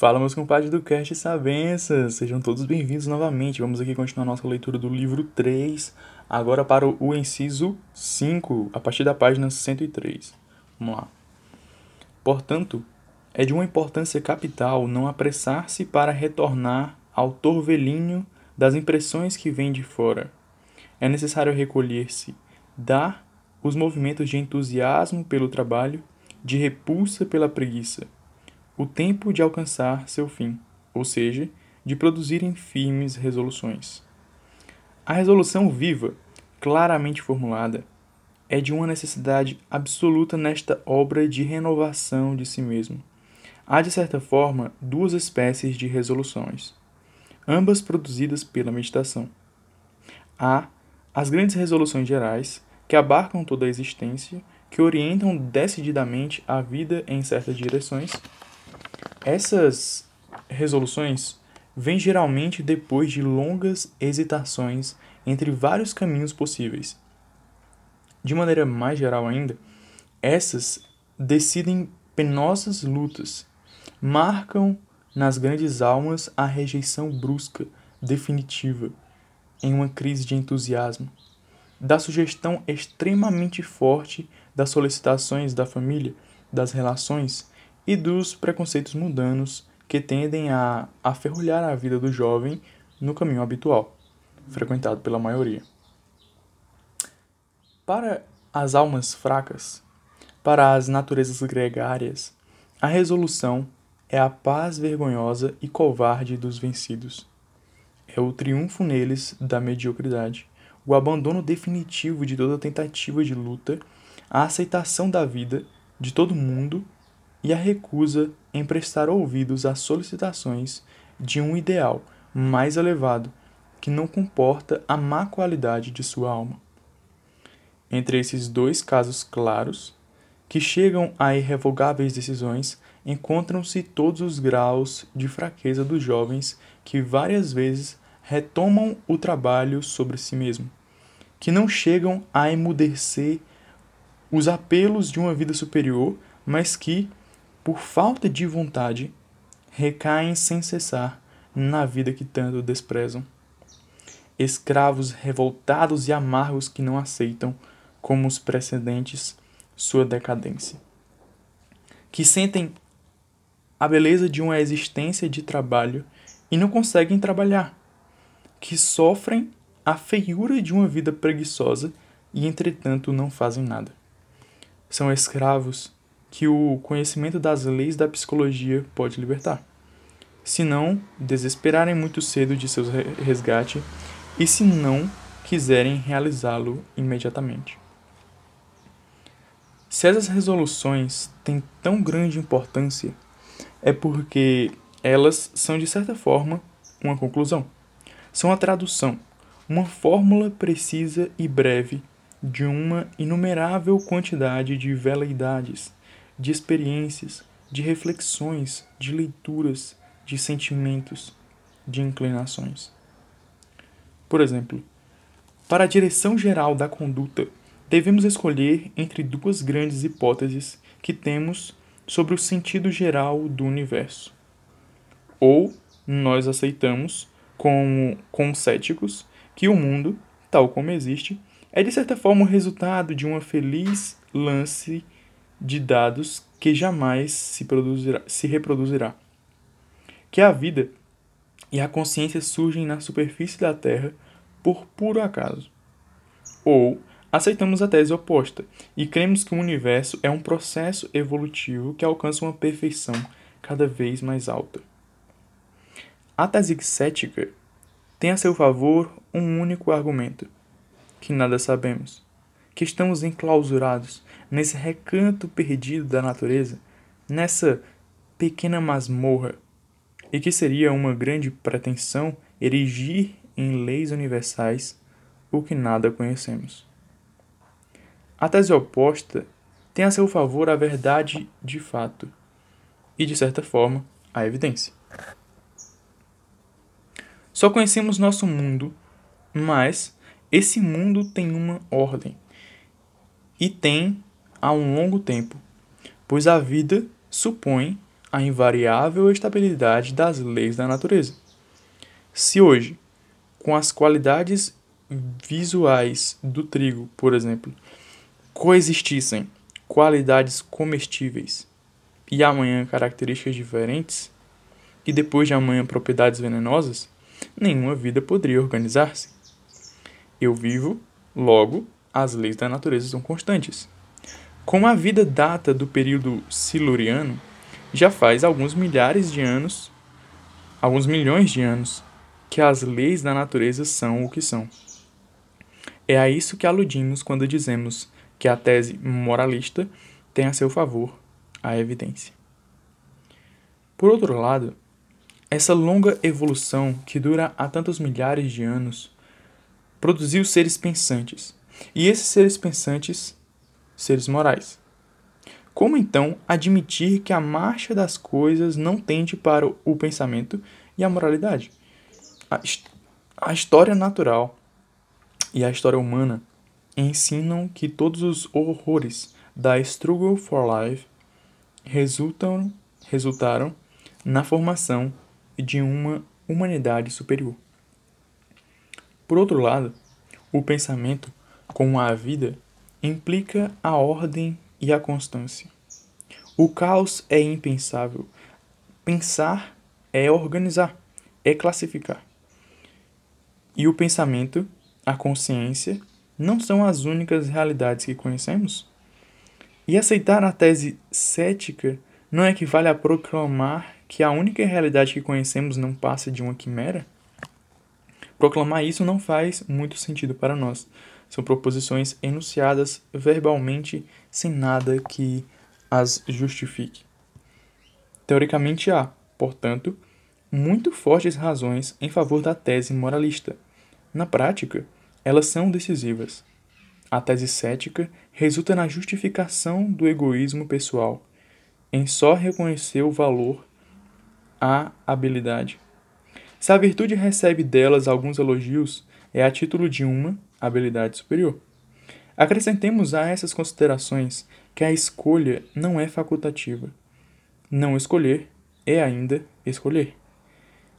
Fala, meus compadres do Cast Sabenças! Sejam todos bem-vindos novamente. Vamos aqui continuar nossa leitura do livro 3, agora para o inciso 5, a partir da página 103. Vamos lá. Portanto, é de uma importância capital não apressar-se para retornar ao torvelinho das impressões que vêm de fora. É necessário recolher-se, dar os movimentos de entusiasmo pelo trabalho, de repulsa pela preguiça o tempo de alcançar seu fim, ou seja, de produzirem firmes resoluções. A resolução viva, claramente formulada, é de uma necessidade absoluta nesta obra de renovação de si mesmo. Há, de certa forma, duas espécies de resoluções, ambas produzidas pela meditação. Há as grandes resoluções gerais, que abarcam toda a existência, que orientam decididamente a vida em certas direções, essas resoluções vêm geralmente depois de longas hesitações entre vários caminhos possíveis. De maneira mais geral ainda, essas decidem penosas lutas, marcam nas grandes almas a rejeição brusca, definitiva, em uma crise de entusiasmo, da sugestão extremamente forte das solicitações da família, das relações e dos preconceitos mundanos que tendem a aferrolhar a vida do jovem no caminho habitual, frequentado pela maioria. Para as almas fracas, para as naturezas gregárias, a resolução é a paz vergonhosa e covarde dos vencidos. É o triunfo neles da mediocridade, o abandono definitivo de toda tentativa de luta, a aceitação da vida de todo mundo e a recusa em prestar ouvidos às solicitações de um ideal mais elevado que não comporta a má qualidade de sua alma. Entre esses dois casos claros, que chegam a irrevogáveis decisões, encontram-se todos os graus de fraqueza dos jovens que várias vezes retomam o trabalho sobre si mesmo, que não chegam a emudecer os apelos de uma vida superior, mas que, por falta de vontade, recaem sem cessar na vida que tanto desprezam. Escravos revoltados e amargos que não aceitam, como os precedentes, sua decadência. Que sentem a beleza de uma existência de trabalho e não conseguem trabalhar. Que sofrem a feiura de uma vida preguiçosa e, entretanto, não fazem nada. São escravos que o conhecimento das leis da psicologia pode libertar. Se não desesperarem muito cedo de seu resgate e se não quiserem realizá-lo imediatamente. Se essas resoluções têm tão grande importância, é porque elas são, de certa forma, uma conclusão. São a tradução, uma fórmula precisa e breve de uma inumerável quantidade de veleidades de experiências, de reflexões, de leituras, de sentimentos, de inclinações. Por exemplo, para a direção geral da conduta, devemos escolher entre duas grandes hipóteses que temos sobre o sentido geral do universo. Ou nós aceitamos, como concéticos, que o mundo, tal como existe, é de certa forma o resultado de uma feliz lance de dados que jamais se, produzirá, se reproduzirá. Que a vida e a consciência surgem na superfície da Terra por puro acaso. Ou aceitamos a tese oposta e cremos que o universo é um processo evolutivo que alcança uma perfeição cada vez mais alta. A tese cética tem a seu favor um único argumento: que nada sabemos que estamos enclausurados nesse recanto perdido da natureza, nessa pequena masmorra, e que seria uma grande pretensão erigir em leis universais o que nada conhecemos. A tese oposta tem a seu favor a verdade de fato e, de certa forma, a evidência. Só conhecemos nosso mundo, mas esse mundo tem uma ordem e tem há um longo tempo, pois a vida supõe a invariável estabilidade das leis da natureza. Se hoje, com as qualidades visuais do trigo, por exemplo, coexistissem qualidades comestíveis e amanhã características diferentes, e depois de amanhã propriedades venenosas, nenhuma vida poderia organizar-se. Eu vivo, logo, as leis da natureza são constantes. Como a vida data do período siluriano, já faz alguns milhares de anos, alguns milhões de anos, que as leis da natureza são o que são. É a isso que aludimos quando dizemos que a tese moralista tem a seu favor a evidência. Por outro lado, essa longa evolução que dura há tantos milhares de anos produziu seres pensantes, e esses seres pensantes, seres morais. Como então admitir que a marcha das coisas não tende para o pensamento e a moralidade? A, a história natural e a história humana ensinam que todos os horrores da Struggle for Life resultam, resultaram na formação de uma humanidade superior. Por outro lado, o pensamento, como a vida, implica a ordem e a constância. O caos é impensável. Pensar é organizar, é classificar. E o pensamento, a consciência, não são as únicas realidades que conhecemos? E aceitar a tese cética não equivale a proclamar que a única realidade que conhecemos não passa de uma quimera? Proclamar isso não faz muito sentido para nós. São proposições enunciadas verbalmente sem nada que as justifique. Teoricamente há, portanto, muito fortes razões em favor da tese moralista. Na prática, elas são decisivas. A tese cética resulta na justificação do egoísmo pessoal, em só reconhecer o valor à habilidade. Se a virtude recebe delas alguns elogios, é a título de uma habilidade superior. Acrescentemos a essas considerações que a escolha não é facultativa. Não escolher é ainda escolher.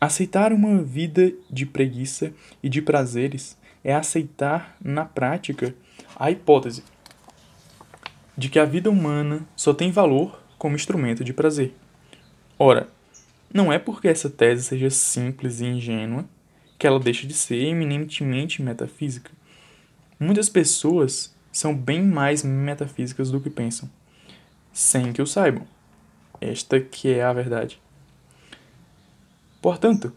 Aceitar uma vida de preguiça e de prazeres é aceitar na prática a hipótese de que a vida humana só tem valor como instrumento de prazer. Ora, não é porque essa tese seja simples e ingênua que ela deixa de ser eminentemente metafísica. Muitas pessoas são bem mais metafísicas do que pensam, sem que o saibam. Esta que é a verdade. Portanto,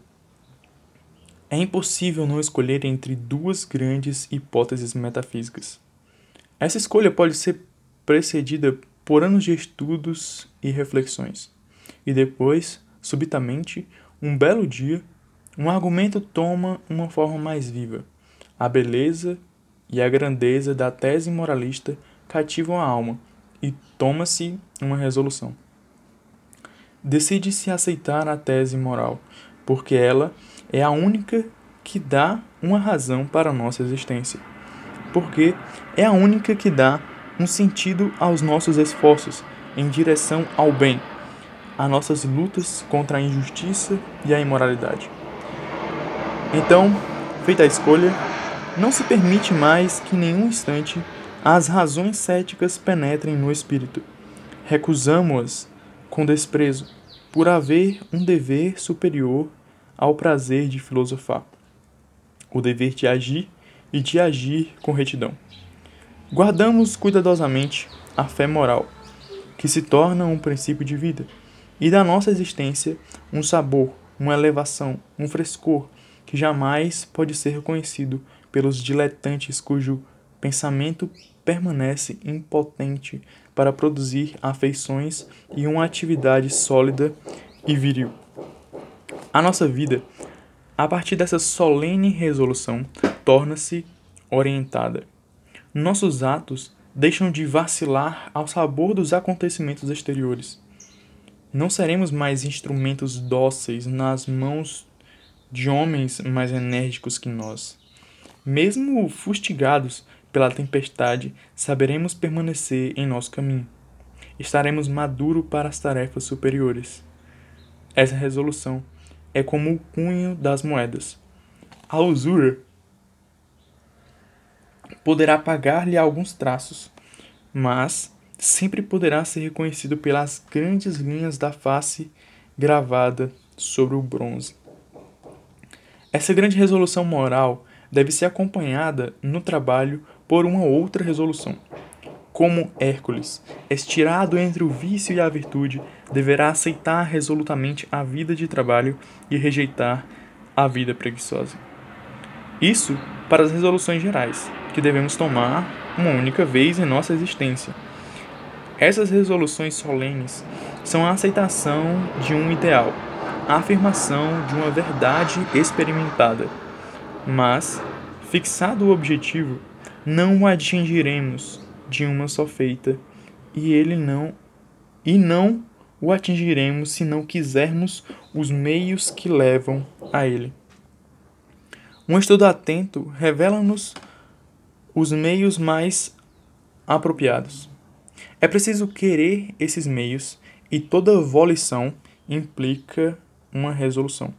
é impossível não escolher entre duas grandes hipóteses metafísicas. Essa escolha pode ser precedida por anos de estudos e reflexões, e depois, subitamente, um belo dia, um argumento toma uma forma mais viva. A beleza e a grandeza da tese moralista cativam a alma e toma-se uma resolução. Decide-se aceitar a tese moral, porque ela é a única que dá uma razão para a nossa existência. Porque é a única que dá um sentido aos nossos esforços em direção ao bem, a nossas lutas contra a injustiça e a imoralidade. Então, feita a escolha, não se permite mais que em nenhum instante as razões céticas penetrem no espírito. Recusamo-as com desprezo, por haver um dever superior ao prazer de filosofar, o dever de agir e de agir com retidão. Guardamos cuidadosamente a fé moral, que se torna um princípio de vida, e da nossa existência um sabor, uma elevação, um frescor que jamais pode ser reconhecido pelos diletantes cujo pensamento permanece impotente para produzir afeições e uma atividade sólida e viril. A nossa vida, a partir dessa solene resolução, torna-se orientada nossos atos deixam de vacilar ao sabor dos acontecimentos exteriores. Não seremos mais instrumentos dóceis nas mãos de homens mais enérgicos que nós. Mesmo fustigados pela tempestade, saberemos permanecer em nosso caminho. estaremos maduros para as tarefas superiores. Essa resolução é como o cunho das moedas. A usura poderá pagar-lhe alguns traços, mas sempre poderá ser reconhecido pelas grandes linhas da face gravada sobre o bronze. Essa grande resolução moral deve ser acompanhada no trabalho por uma outra resolução. Como Hércules, estirado entre o vício e a virtude, deverá aceitar resolutamente a vida de trabalho e rejeitar a vida preguiçosa. Isso para as resoluções gerais, que devemos tomar uma única vez em nossa existência. Essas resoluções solenes são a aceitação de um ideal, a afirmação de uma verdade experimentada. Mas, fixado o objetivo, não o atingiremos de uma só feita, e ele não e não o atingiremos se não quisermos os meios que levam a ele. Um estudo atento revela-nos os meios mais apropriados. É preciso querer esses meios e toda volição implica uma resolução.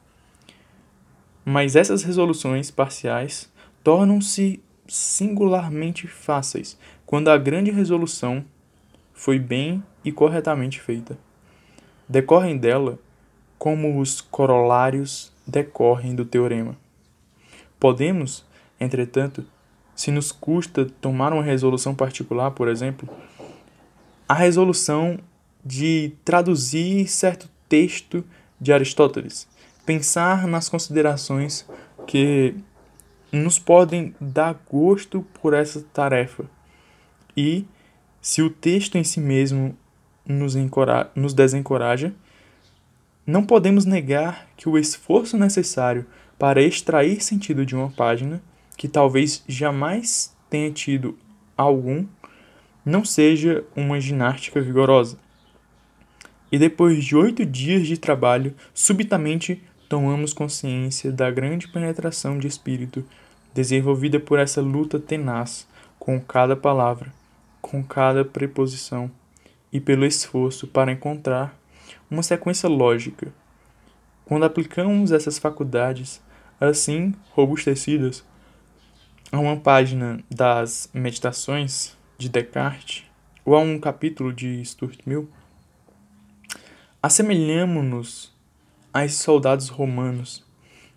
Mas essas resoluções parciais tornam-se singularmente fáceis quando a grande resolução foi bem e corretamente feita. Decorrem dela como os corolários decorrem do teorema. Podemos, entretanto, se nos custa tomar uma resolução particular, por exemplo, a resolução de traduzir certo texto de Aristóteles, pensar nas considerações que nos podem dar gosto por essa tarefa. E se o texto em si mesmo nos, nos desencoraja, não podemos negar que o esforço necessário para extrair sentido de uma página que talvez jamais tenha tido algum, não seja uma ginástica vigorosa. E depois de oito dias de trabalho, subitamente tomamos consciência da grande penetração de espírito desenvolvida por essa luta tenaz com cada palavra, com cada preposição e pelo esforço para encontrar uma sequência lógica. Quando aplicamos essas faculdades, assim robustecidas, a uma página das Meditações de Descartes ou a um capítulo de Stuart Mill, assemelhamos-nos aos soldados romanos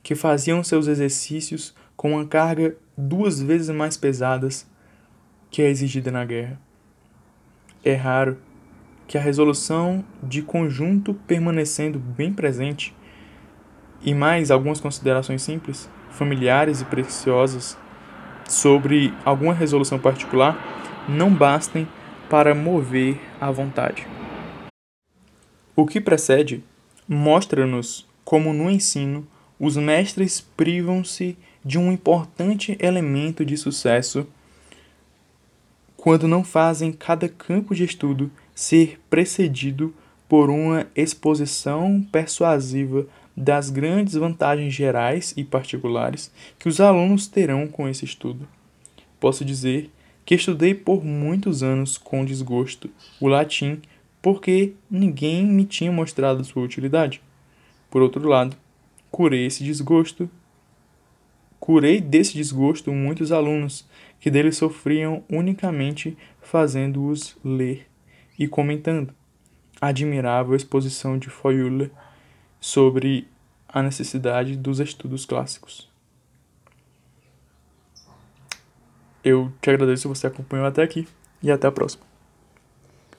que faziam seus exercícios com uma carga duas vezes mais pesadas que a exigida na guerra. É raro que a resolução de conjunto permanecendo bem presente e mais algumas considerações simples, familiares e preciosas sobre alguma resolução particular não bastem para mover a vontade. O que precede mostra-nos como no ensino os mestres privam-se de um importante elemento de sucesso quando não fazem cada campo de estudo ser precedido por uma exposição persuasiva das grandes vantagens gerais e particulares que os alunos terão com esse estudo. Posso dizer que estudei por muitos anos com desgosto o latim porque ninguém me tinha mostrado sua utilidade. Por outro lado, curei esse desgosto. Curei desse desgosto muitos alunos que dele sofriam unicamente fazendo-os ler e comentando. Admirável exposição de Feuerbach sobre a necessidade dos estudos clássicos. Eu te agradeço se você acompanhou até aqui e até a próxima.